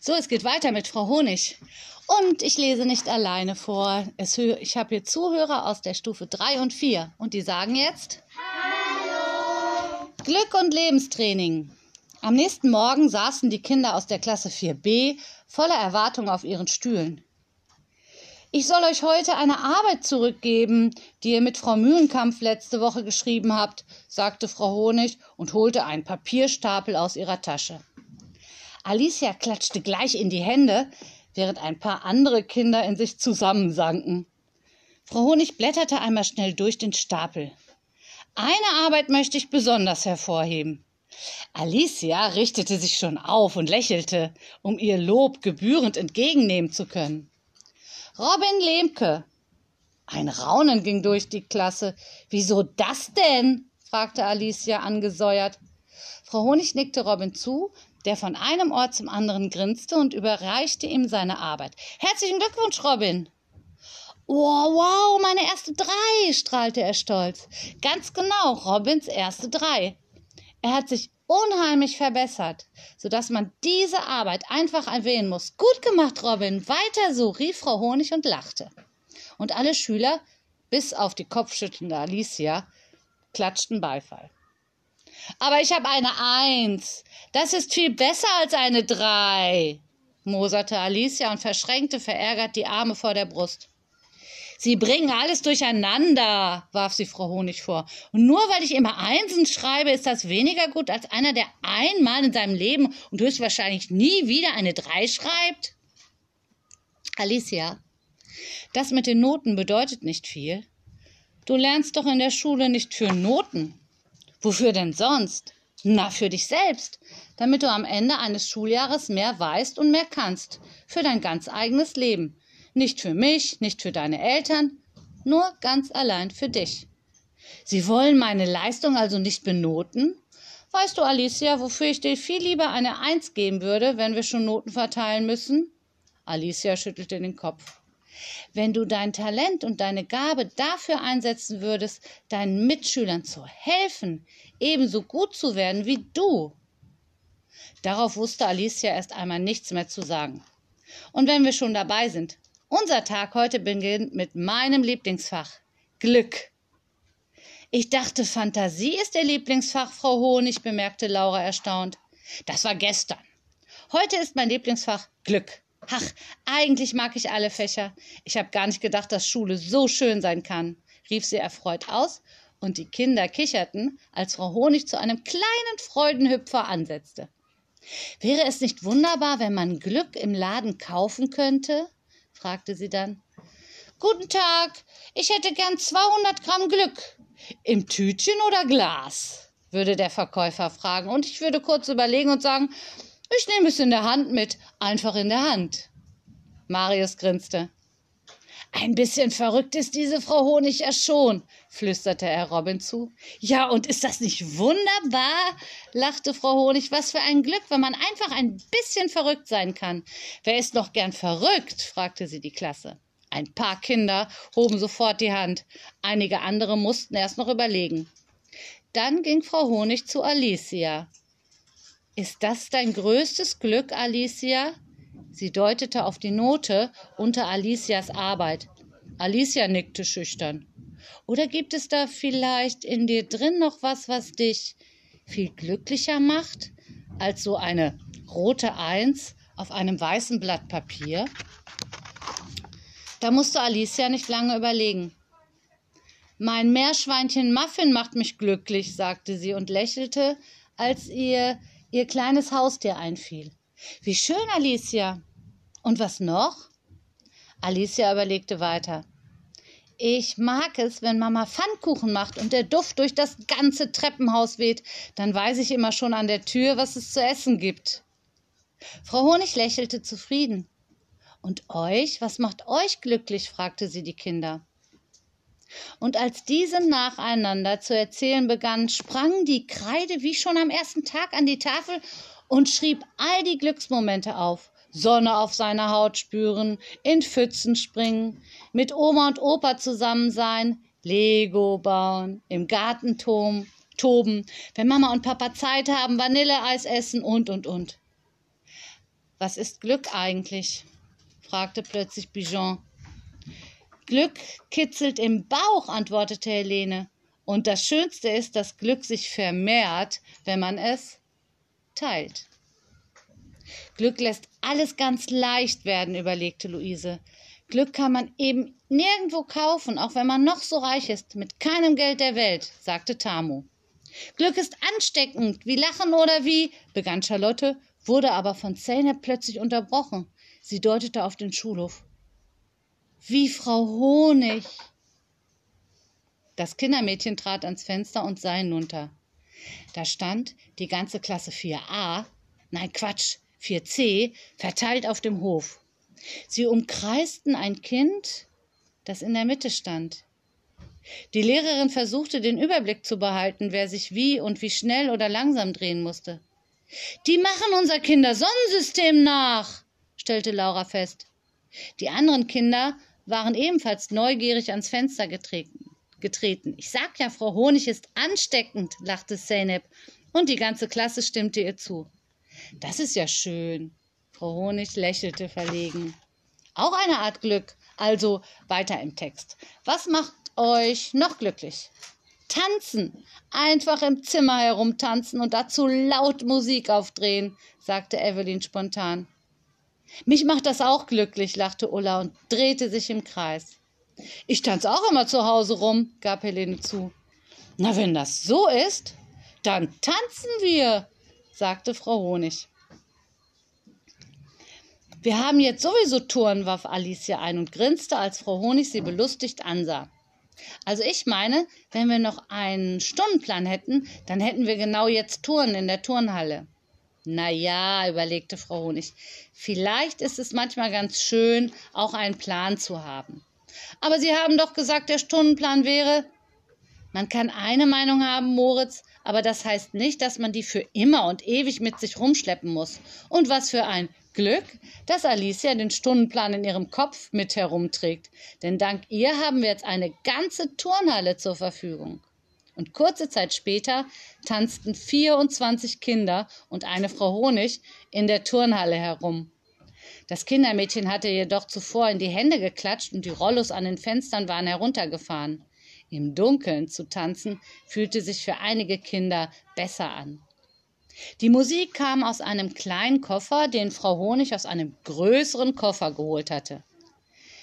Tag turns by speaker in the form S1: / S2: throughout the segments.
S1: So, es geht weiter mit Frau Honig. Und ich lese nicht alleine vor. Es, ich habe hier Zuhörer aus der Stufe 3 und 4. Und die sagen jetzt Hallo. Glück und Lebenstraining. Am nächsten Morgen saßen die Kinder aus der Klasse 4b voller Erwartung auf ihren Stühlen. Ich soll euch heute eine Arbeit zurückgeben, die ihr mit Frau Mühlenkampf letzte Woche geschrieben habt, sagte Frau Honig und holte einen Papierstapel aus ihrer Tasche. Alicia klatschte gleich in die Hände, während ein paar andere Kinder in sich zusammensanken. Frau Honig blätterte einmal schnell durch den Stapel. Eine Arbeit möchte ich besonders hervorheben. Alicia richtete sich schon auf und lächelte, um ihr Lob gebührend entgegennehmen zu können. Robin Lemke. Ein Raunen ging durch die Klasse. Wieso das denn? fragte Alicia angesäuert. Frau Honig nickte Robin zu, der von einem Ort zum anderen grinste und überreichte ihm seine Arbeit. Herzlichen Glückwunsch, Robin! Oh, wow, meine erste drei, strahlte er stolz. Ganz genau, Robins erste drei. Er hat sich unheimlich verbessert, sodass man diese Arbeit einfach erwähnen muss. Gut gemacht, Robin, weiter so, rief Frau Honig und lachte. Und alle Schüler, bis auf die kopfschüttelnde Alicia, klatschten Beifall. Aber ich habe eine Eins. Das ist viel besser als eine Drei, moserte Alicia und verschränkte verärgert die Arme vor der Brust. Sie bringen alles durcheinander, warf sie Frau Honig vor. Und nur weil ich immer Einsen schreibe, ist das weniger gut als einer, der einmal in seinem Leben und höchstwahrscheinlich nie wieder eine Drei schreibt? Alicia, das mit den Noten bedeutet nicht viel. Du lernst doch in der Schule nicht für Noten. Wofür denn sonst? Na, für dich selbst, damit du am Ende eines Schuljahres mehr weißt und mehr kannst, für dein ganz eigenes Leben. Nicht für mich, nicht für deine Eltern, nur ganz allein für dich. Sie wollen meine Leistung also nicht benoten? Weißt du, Alicia, wofür ich dir viel lieber eine Eins geben würde, wenn wir schon Noten verteilen müssen? Alicia schüttelte den Kopf. Wenn du dein Talent und deine Gabe dafür einsetzen würdest, deinen Mitschülern zu helfen, ebenso gut zu werden wie du. Darauf wusste Alicia erst einmal nichts mehr zu sagen. Und wenn wir schon dabei sind, unser Tag heute beginnt mit meinem Lieblingsfach Glück. Ich dachte, Fantasie ist Ihr Lieblingsfach, Frau Honig, bemerkte Laura erstaunt. Das war gestern. Heute ist mein Lieblingsfach Glück. Ach, eigentlich mag ich alle Fächer. Ich habe gar nicht gedacht, dass Schule so schön sein kann, rief sie erfreut aus, und die Kinder kicherten, als Frau Honig zu einem kleinen Freudenhüpfer ansetzte. Wäre es nicht wunderbar, wenn man Glück im Laden kaufen könnte? fragte sie dann. Guten Tag, ich hätte gern 200 Gramm Glück. Im Tütchen oder Glas? würde der Verkäufer fragen, und ich würde kurz überlegen und sagen, ich nehme es in der Hand mit, einfach in der Hand. Marius grinste. Ein bisschen verrückt ist diese Frau Honig ja schon, flüsterte er Robin zu. Ja, und ist das nicht wunderbar? lachte Frau Honig. Was für ein Glück, wenn man einfach ein bisschen verrückt sein kann. Wer ist noch gern verrückt? fragte sie die Klasse. Ein paar Kinder hoben sofort die Hand. Einige andere mussten erst noch überlegen. Dann ging Frau Honig zu Alicia. Ist das dein größtes Glück, Alicia? Sie deutete auf die Note unter Alicias Arbeit. Alicia nickte schüchtern. Oder gibt es da vielleicht in dir drin noch was, was dich viel glücklicher macht als so eine rote Eins auf einem weißen Blatt Papier? Da musste Alicia nicht lange überlegen. Mein Meerschweinchen Muffin macht mich glücklich, sagte sie und lächelte, als ihr ihr kleines Haustier einfiel. Wie schön, Alicia. Und was noch? Alicia überlegte weiter. Ich mag es, wenn Mama Pfannkuchen macht und der Duft durch das ganze Treppenhaus weht. Dann weiß ich immer schon an der Tür, was es zu essen gibt. Frau Honig lächelte zufrieden. Und euch? Was macht euch glücklich? fragte sie die Kinder. Und als diese nacheinander zu erzählen begannen, sprang die Kreide wie schon am ersten Tag an die Tafel und schrieb all die Glücksmomente auf. Sonne auf seiner Haut spüren, in Pfützen springen, mit Oma und Opa zusammen sein, Lego bauen, im Garten toben, wenn Mama und Papa Zeit haben, Vanilleeis essen und und und. Was ist Glück eigentlich? fragte plötzlich Bijon. Glück kitzelt im Bauch, antwortete Helene. Und das Schönste ist, dass Glück sich vermehrt, wenn man es teilt. Glück lässt alles ganz leicht werden, überlegte Luise. Glück kann man eben nirgendwo kaufen, auch wenn man noch so reich ist, mit keinem Geld der Welt, sagte Tamu. Glück ist ansteckend, wie Lachen oder wie, begann Charlotte, wurde aber von Zeynep plötzlich unterbrochen. Sie deutete auf den Schulhof. Wie Frau Honig. Das Kindermädchen trat ans Fenster und sah hinunter. Da stand die ganze Klasse 4a, nein Quatsch, 4c, verteilt auf dem Hof. Sie umkreisten ein Kind, das in der Mitte stand. Die Lehrerin versuchte den Überblick zu behalten, wer sich wie und wie schnell oder langsam drehen musste. Die machen unser Kindersonnensystem nach, stellte Laura fest. Die anderen Kinder waren ebenfalls neugierig ans Fenster getreten. getreten. Ich sag ja, Frau Honig ist ansteckend, lachte Zeynep, und die ganze Klasse stimmte ihr zu. Das ist ja schön. Frau Honig lächelte verlegen. Auch eine Art Glück. Also weiter im Text. Was macht euch noch glücklich? Tanzen. Einfach im Zimmer herumtanzen und dazu laut Musik aufdrehen, sagte Evelyn spontan. Mich macht das auch glücklich, lachte Ulla und drehte sich im Kreis. Ich tanze auch immer zu Hause rum, gab Helene zu. Na, wenn das so ist, dann tanzen wir, sagte Frau Honig. Wir haben jetzt sowieso Touren, warf Alicia ein und grinste, als Frau Honig sie belustigt ansah. Also ich meine, wenn wir noch einen Stundenplan hätten, dann hätten wir genau jetzt Touren in der Turnhalle. Na ja, überlegte Frau Honig, vielleicht ist es manchmal ganz schön, auch einen Plan zu haben. Aber Sie haben doch gesagt, der Stundenplan wäre. Man kann eine Meinung haben, Moritz, aber das heißt nicht, dass man die für immer und ewig mit sich rumschleppen muss. Und was für ein Glück, dass Alicia den Stundenplan in ihrem Kopf mit herumträgt, denn dank ihr haben wir jetzt eine ganze Turnhalle zur Verfügung. Und kurze Zeit später tanzten 24 Kinder und eine Frau Honig in der Turnhalle herum. Das Kindermädchen hatte jedoch zuvor in die Hände geklatscht und die Rollos an den Fenstern waren heruntergefahren. Im Dunkeln zu tanzen fühlte sich für einige Kinder besser an. Die Musik kam aus einem kleinen Koffer, den Frau Honig aus einem größeren Koffer geholt hatte.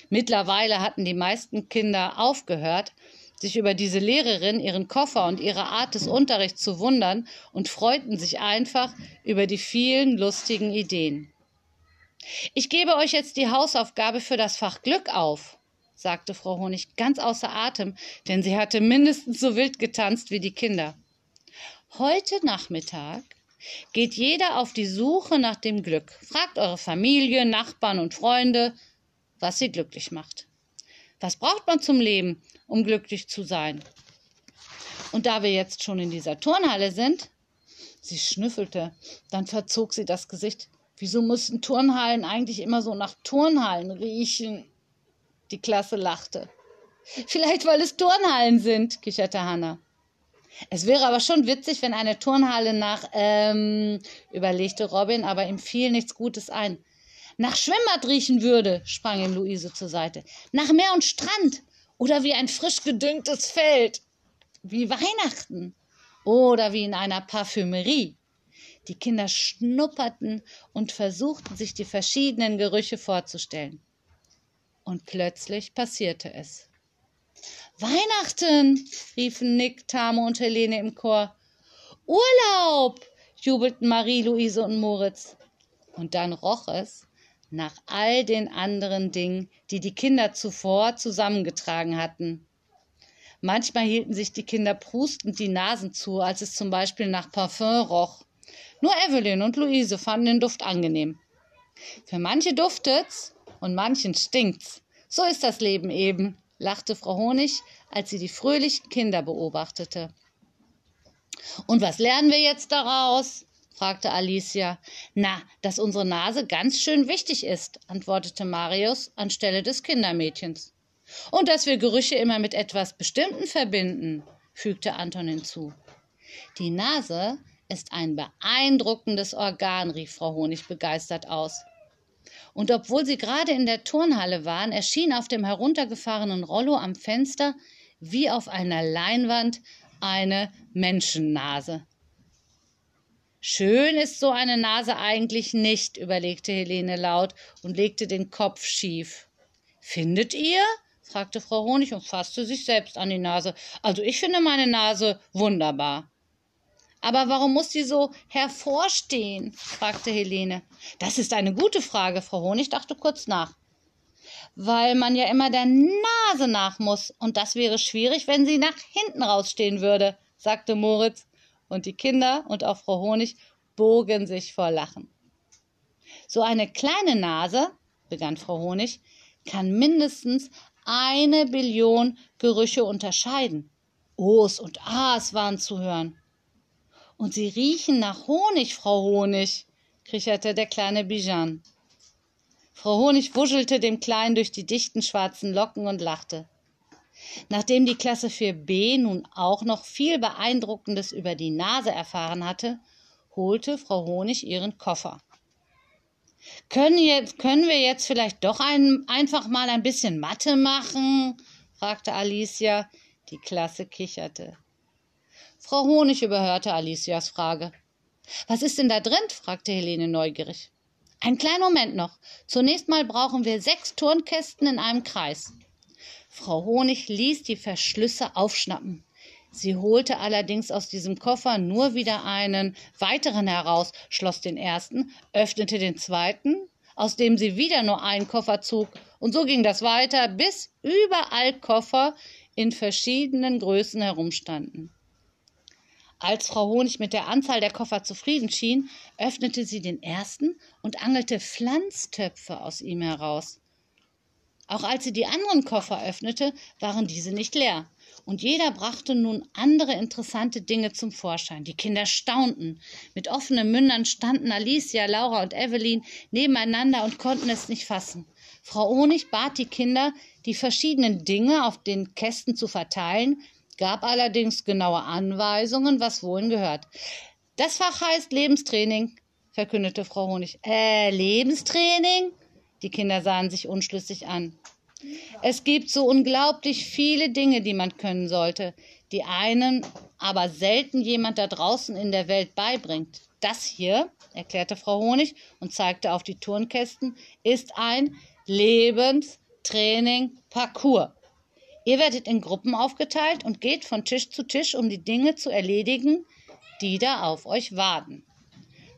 S1: Mittlerweile hatten die meisten Kinder aufgehört, sich über diese Lehrerin, ihren Koffer und ihre Art des Unterrichts zu wundern und freuten sich einfach über die vielen lustigen Ideen. Ich gebe euch jetzt die Hausaufgabe für das Fach Glück auf sagte Frau Honig ganz außer Atem, denn sie hatte mindestens so wild getanzt wie die Kinder. Heute Nachmittag geht jeder auf die Suche nach dem Glück. Fragt eure Familie, Nachbarn und Freunde, was sie glücklich macht. Was braucht man zum Leben, um glücklich zu sein? Und da wir jetzt schon in dieser Turnhalle sind, sie schnüffelte, dann verzog sie das Gesicht. Wieso mussten Turnhallen eigentlich immer so nach Turnhallen riechen? Die Klasse lachte. Vielleicht, weil es Turnhallen sind, kicherte Hanna. Es wäre aber schon witzig, wenn eine Turnhalle nach, ähm, überlegte Robin, aber ihm fiel nichts Gutes ein. Nach Schwimmbad riechen würde, sprang ihm Luise zur Seite. Nach Meer und Strand oder wie ein frisch gedüngtes Feld. Wie Weihnachten oder wie in einer Parfümerie. Die Kinder schnupperten und versuchten sich die verschiedenen Gerüche vorzustellen. Und plötzlich passierte es. Weihnachten! riefen Nick, Tamo und Helene im Chor. Urlaub! jubelten Marie, Luise und Moritz. Und dann roch es nach all den anderen Dingen, die die Kinder zuvor zusammengetragen hatten. Manchmal hielten sich die Kinder prustend die Nasen zu, als es zum Beispiel nach Parfüm roch. Nur Evelyn und Luise fanden den Duft angenehm. Für manche duftet's, und manchen stinkt's. So ist das Leben eben, lachte Frau Honig, als sie die fröhlichen Kinder beobachtete. Und was lernen wir jetzt daraus? Fragte Alicia. Na, dass unsere Nase ganz schön wichtig ist, antwortete Marius anstelle des Kindermädchens. Und dass wir Gerüche immer mit etwas Bestimmten verbinden, fügte Anton hinzu. Die Nase ist ein beeindruckendes Organ, rief Frau Honig begeistert aus. Und obwohl sie gerade in der Turnhalle waren, erschien auf dem heruntergefahrenen Rollo am Fenster wie auf einer Leinwand eine Menschennase. Schön ist so eine Nase eigentlich nicht, überlegte Helene laut und legte den Kopf schief. Findet ihr? fragte Frau Honig und fasste sich selbst an die Nase. Also ich finde meine Nase wunderbar. Aber warum muss sie so hervorstehen? fragte Helene. Das ist eine gute Frage, Frau Honig dachte kurz nach. Weil man ja immer der Nase nach muss, und das wäre schwierig, wenn sie nach hinten rausstehen würde, sagte Moritz und die Kinder und auch Frau Honig bogen sich vor Lachen. So eine kleine Nase, begann Frau Honig, kann mindestens eine Billion Gerüche unterscheiden. O's und A's waren zu hören. Und sie riechen nach Honig, Frau Honig, kicherte der kleine Bijan. Frau Honig wuschelte dem Kleinen durch die dichten schwarzen Locken und lachte. Nachdem die Klasse 4b nun auch noch viel Beeindruckendes über die Nase erfahren hatte, holte Frau Honig ihren Koffer. Können, jetzt, können wir jetzt vielleicht doch ein, einfach mal ein bisschen Mathe machen? fragte Alicia. Die Klasse kicherte. Frau Honig überhörte Alicias Frage. Was ist denn da drin? fragte Helene neugierig. Ein kleiner Moment noch. Zunächst mal brauchen wir sechs Turnkästen in einem Kreis. Frau Honig ließ die Verschlüsse aufschnappen. Sie holte allerdings aus diesem Koffer nur wieder einen weiteren heraus, schloss den ersten, öffnete den zweiten, aus dem sie wieder nur einen Koffer zog, und so ging das weiter, bis überall Koffer in verschiedenen Größen herumstanden. Als Frau Honig mit der Anzahl der Koffer zufrieden schien, öffnete sie den ersten und angelte Pflanztöpfe aus ihm heraus. Auch als sie die anderen Koffer öffnete, waren diese nicht leer. Und jeder brachte nun andere interessante Dinge zum Vorschein. Die Kinder staunten. Mit offenen Mündern standen Alicia, Laura und Evelyn nebeneinander und konnten es nicht fassen. Frau Honig bat die Kinder, die verschiedenen Dinge auf den Kästen zu verteilen, gab allerdings genaue Anweisungen, was wohin gehört. Das Fach heißt Lebenstraining, verkündete Frau Honig. Äh, Lebenstraining? Die Kinder sahen sich unschlüssig an. Es gibt so unglaublich viele Dinge, die man können sollte, die einen aber selten jemand da draußen in der Welt beibringt. Das hier, erklärte Frau Honig und zeigte auf die Turnkästen, ist ein Lebenstraining-Parcours. Ihr werdet in Gruppen aufgeteilt und geht von Tisch zu Tisch, um die Dinge zu erledigen, die da auf euch warten.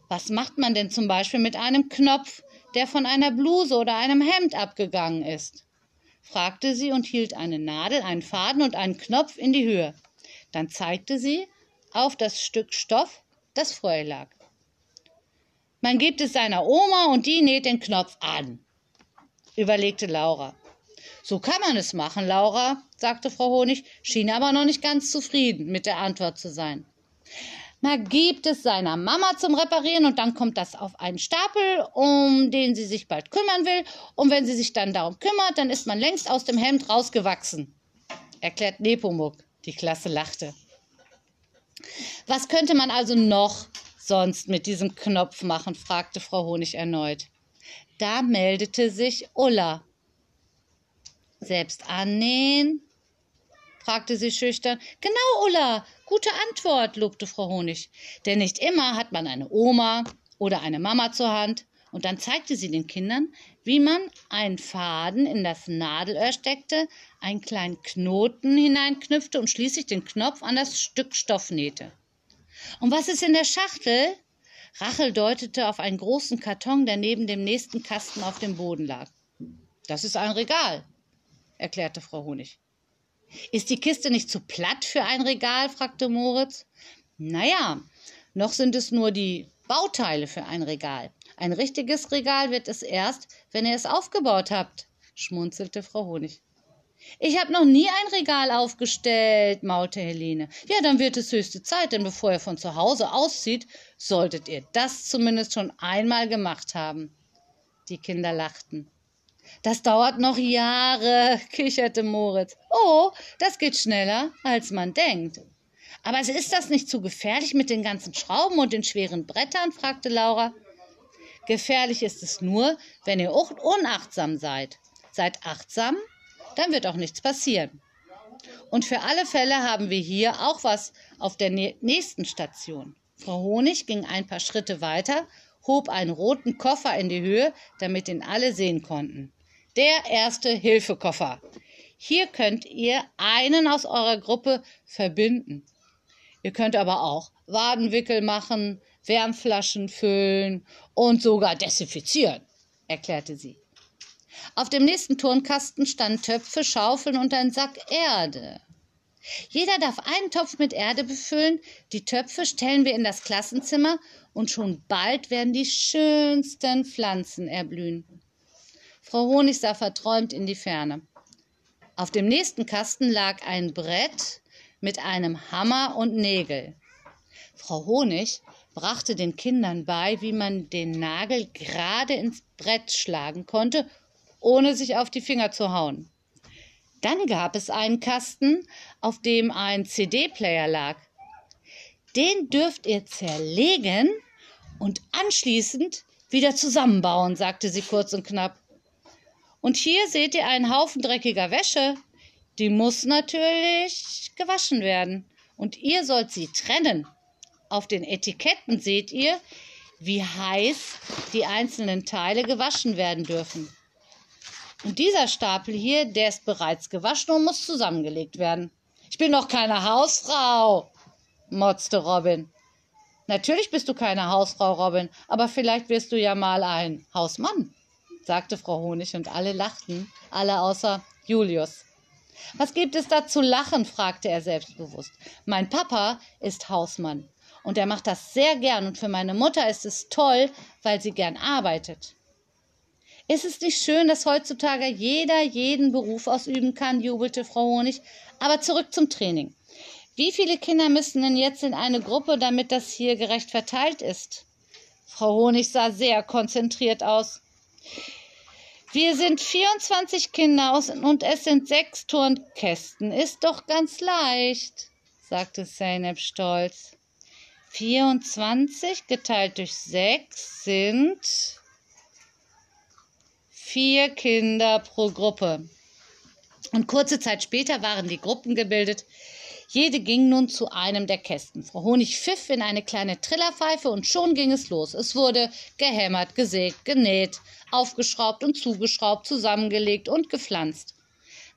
S1: Was macht man denn zum Beispiel mit einem Knopf, der von einer Bluse oder einem Hemd abgegangen ist? fragte sie und hielt eine Nadel, einen Faden und einen Knopf in die Höhe. Dann zeigte sie auf das Stück Stoff, das vor ihr lag. Man gibt es seiner Oma und die näht den Knopf an, überlegte Laura. So kann man es machen, Laura, sagte Frau Honig, schien aber noch nicht ganz zufrieden mit der Antwort zu sein. Man gibt es seiner Mama zum Reparieren und dann kommt das auf einen Stapel, um den sie sich bald kümmern will. Und wenn sie sich dann darum kümmert, dann ist man längst aus dem Hemd rausgewachsen, erklärt Nepomuk. Die Klasse lachte. Was könnte man also noch sonst mit diesem Knopf machen? fragte Frau Honig erneut. Da meldete sich Ulla. Selbst annähen? fragte sie schüchtern. Genau, Ulla, gute Antwort, lobte Frau Honig. Denn nicht immer hat man eine Oma oder eine Mama zur Hand. Und dann zeigte sie den Kindern, wie man einen Faden in das Nadelöhr steckte, einen kleinen Knoten hineinknüpfte und schließlich den Knopf an das Stück Stoff nähte. Und was ist in der Schachtel? Rachel deutete auf einen großen Karton, der neben dem nächsten Kasten auf dem Boden lag. Das ist ein Regal, erklärte Frau Honig. Ist die Kiste nicht zu platt für ein Regal? fragte Moritz. Naja, noch sind es nur die Bauteile für ein Regal. Ein richtiges Regal wird es erst, wenn ihr es aufgebaut habt, schmunzelte Frau Honig. Ich habe noch nie ein Regal aufgestellt, maulte Helene. Ja, dann wird es höchste Zeit, denn bevor ihr von zu Hause auszieht, solltet ihr das zumindest schon einmal gemacht haben. Die Kinder lachten. Das dauert noch Jahre, kicherte Moritz. Oh, das geht schneller, als man denkt. Aber ist das nicht zu gefährlich mit den ganzen Schrauben und den schweren Brettern? fragte Laura. Gefährlich ist es nur, wenn ihr unachtsam seid. Seid achtsam, dann wird auch nichts passieren. Und für alle Fälle haben wir hier auch was auf der nächsten Station. Frau Honig ging ein paar Schritte weiter, hob einen roten Koffer in die Höhe, damit ihn alle sehen konnten. Der erste Hilfekoffer. Hier könnt ihr einen aus eurer Gruppe verbinden. Ihr könnt aber auch Wadenwickel machen, Wärmflaschen füllen und sogar desinfizieren, erklärte sie. Auf dem nächsten Turnkasten standen Töpfe, Schaufeln und ein Sack Erde. Jeder darf einen Topf mit Erde befüllen. Die Töpfe stellen wir in das Klassenzimmer und schon bald werden die schönsten Pflanzen erblühen. Frau Honig sah verträumt in die Ferne. Auf dem nächsten Kasten lag ein Brett mit einem Hammer und Nägel. Frau Honig brachte den Kindern bei, wie man den Nagel gerade ins Brett schlagen konnte, ohne sich auf die Finger zu hauen. Dann gab es einen Kasten, auf dem ein CD-Player lag. Den dürft ihr zerlegen und anschließend wieder zusammenbauen, sagte sie kurz und knapp. Und hier seht ihr einen Haufen dreckiger Wäsche. Die muss natürlich gewaschen werden. Und ihr sollt sie trennen. Auf den Etiketten seht ihr, wie heiß die einzelnen Teile gewaschen werden dürfen. Und dieser Stapel hier, der ist bereits gewaschen und muss zusammengelegt werden. Ich bin doch keine Hausfrau, motzte Robin. Natürlich bist du keine Hausfrau, Robin, aber vielleicht wirst du ja mal ein Hausmann, sagte Frau Honig und alle lachten, alle außer Julius. Was gibt es da zu lachen? fragte er selbstbewusst. Mein Papa ist Hausmann und er macht das sehr gern und für meine Mutter ist es toll, weil sie gern arbeitet. Ist es nicht schön, dass heutzutage jeder jeden Beruf ausüben kann, jubelte Frau Honig. Aber zurück zum Training. Wie viele Kinder müssen denn jetzt in eine Gruppe, damit das hier gerecht verteilt ist? Frau Honig sah sehr konzentriert aus. Wir sind 24 Kinder und es sind sechs Turnkästen. Ist doch ganz leicht, sagte Zeynep stolz. 24 geteilt durch sechs sind vier Kinder pro Gruppe. Und kurze Zeit später waren die Gruppen gebildet. Jede ging nun zu einem der Kästen. Frau Honig pfiff in eine kleine Trillerpfeife und schon ging es los. Es wurde gehämmert, gesägt, genäht, aufgeschraubt und zugeschraubt, zusammengelegt und gepflanzt.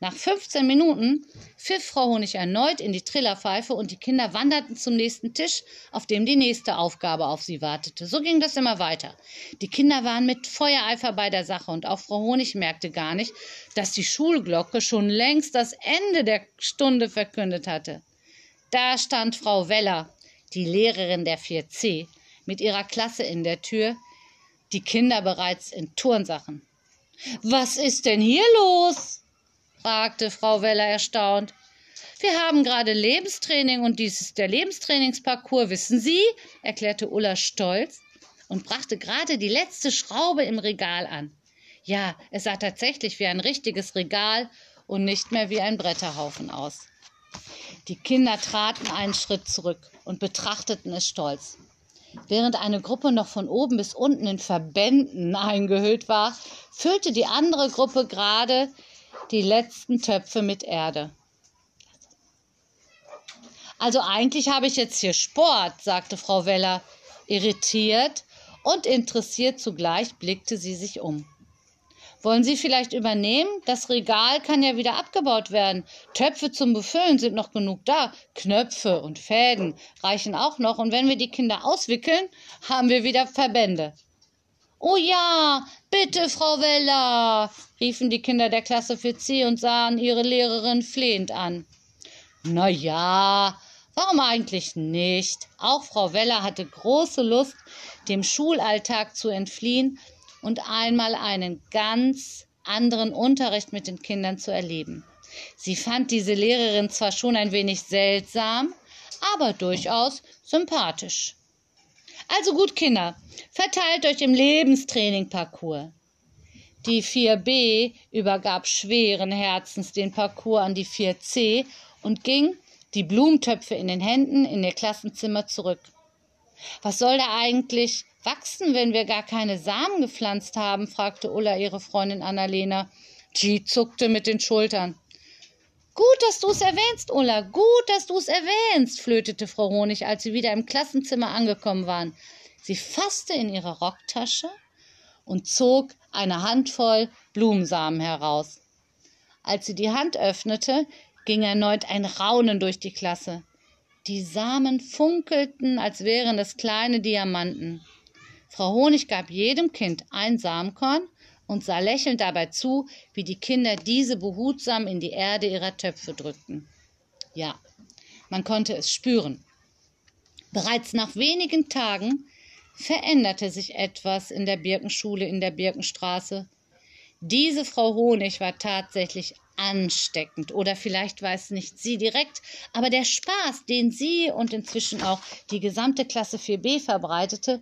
S1: Nach 15 Minuten pfiff Frau Honig erneut in die Trillerpfeife und die Kinder wanderten zum nächsten Tisch, auf dem die nächste Aufgabe auf sie wartete. So ging das immer weiter. Die Kinder waren mit Feuereifer bei der Sache und auch Frau Honig merkte gar nicht, dass die Schulglocke schon längst das Ende der Stunde verkündet hatte. Da stand Frau Weller, die Lehrerin der 4C, mit ihrer Klasse in der Tür, die Kinder bereits in Turnsachen. Was ist denn hier los? Fragte Frau Weller erstaunt. Wir haben gerade Lebenstraining und dies ist der Lebenstrainingsparcours, wissen Sie? erklärte Ulla stolz und brachte gerade die letzte Schraube im Regal an. Ja, es sah tatsächlich wie ein richtiges Regal und nicht mehr wie ein Bretterhaufen aus. Die Kinder traten einen Schritt zurück und betrachteten es stolz. Während eine Gruppe noch von oben bis unten in Verbänden eingehüllt war, füllte die andere Gruppe gerade die letzten Töpfe mit Erde. Also eigentlich habe ich jetzt hier Sport, sagte Frau Weller, irritiert und interessiert zugleich blickte sie sich um. Wollen Sie vielleicht übernehmen? Das Regal kann ja wieder abgebaut werden. Töpfe zum Befüllen sind noch genug da. Knöpfe und Fäden reichen auch noch. Und wenn wir die Kinder auswickeln, haben wir wieder Verbände. Oh ja, bitte, Frau Weller, riefen die Kinder der Klasse 4C und sahen ihre Lehrerin flehend an. Na ja, warum eigentlich nicht? Auch Frau Weller hatte große Lust, dem Schulalltag zu entfliehen und einmal einen ganz anderen Unterricht mit den Kindern zu erleben. Sie fand diese Lehrerin zwar schon ein wenig seltsam, aber durchaus sympathisch. Also gut, Kinder, verteilt euch im Lebenstraining-Parcours. Die 4b übergab schweren Herzens den Parcours an die 4c und ging die Blumentöpfe in den Händen in ihr Klassenzimmer zurück. Was soll da eigentlich wachsen, wenn wir gar keine Samen gepflanzt haben? fragte Ulla ihre Freundin Annalena. G zuckte mit den Schultern. Gut, dass du es erwähnst, Ulla, gut, dass du es erwähnst, flötete Frau Honig, als sie wieder im Klassenzimmer angekommen waren. Sie fasste in ihre Rocktasche und zog eine Handvoll Blumensamen heraus. Als sie die Hand öffnete, ging erneut ein Raunen durch die Klasse. Die Samen funkelten, als wären es kleine Diamanten. Frau Honig gab jedem Kind ein Samenkorn und sah lächelnd dabei zu, wie die Kinder diese behutsam in die Erde ihrer Töpfe drückten. Ja, man konnte es spüren. Bereits nach wenigen Tagen veränderte sich etwas in der Birkenschule in der Birkenstraße. Diese Frau Honig war tatsächlich ansteckend oder vielleicht es nicht sie direkt, aber der Spaß, den sie und inzwischen auch die gesamte Klasse 4b verbreitete,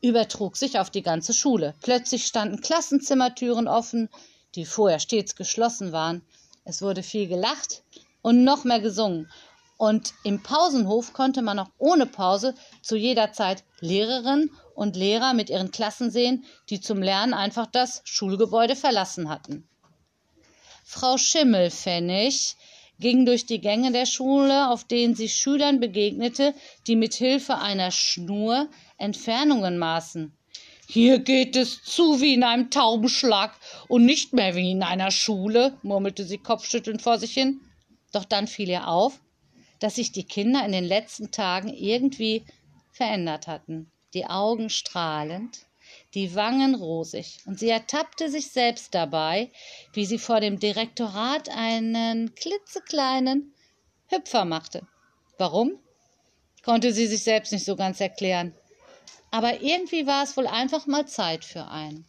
S1: übertrug sich auf die ganze Schule. Plötzlich standen Klassenzimmertüren offen, die vorher stets geschlossen waren. Es wurde viel gelacht und noch mehr gesungen. Und im Pausenhof konnte man auch ohne Pause zu jeder Zeit Lehrerinnen und Lehrer mit ihren Klassen sehen, die zum Lernen einfach das Schulgebäude verlassen hatten. Frau Schimmelpfennig ging durch die Gänge der Schule, auf denen sie Schülern begegnete, die mit Hilfe einer Schnur Entfernungen maßen. Hier geht es zu wie in einem Taubenschlag und nicht mehr wie in einer Schule, murmelte sie kopfschüttelnd vor sich hin. Doch dann fiel ihr auf, dass sich die Kinder in den letzten Tagen irgendwie verändert hatten. Die Augen strahlend, die Wangen rosig, und sie ertappte sich selbst dabei, wie sie vor dem Direktorat einen klitzekleinen Hüpfer machte. Warum? Konnte sie sich selbst nicht so ganz erklären. Aber irgendwie war es wohl einfach mal Zeit für einen.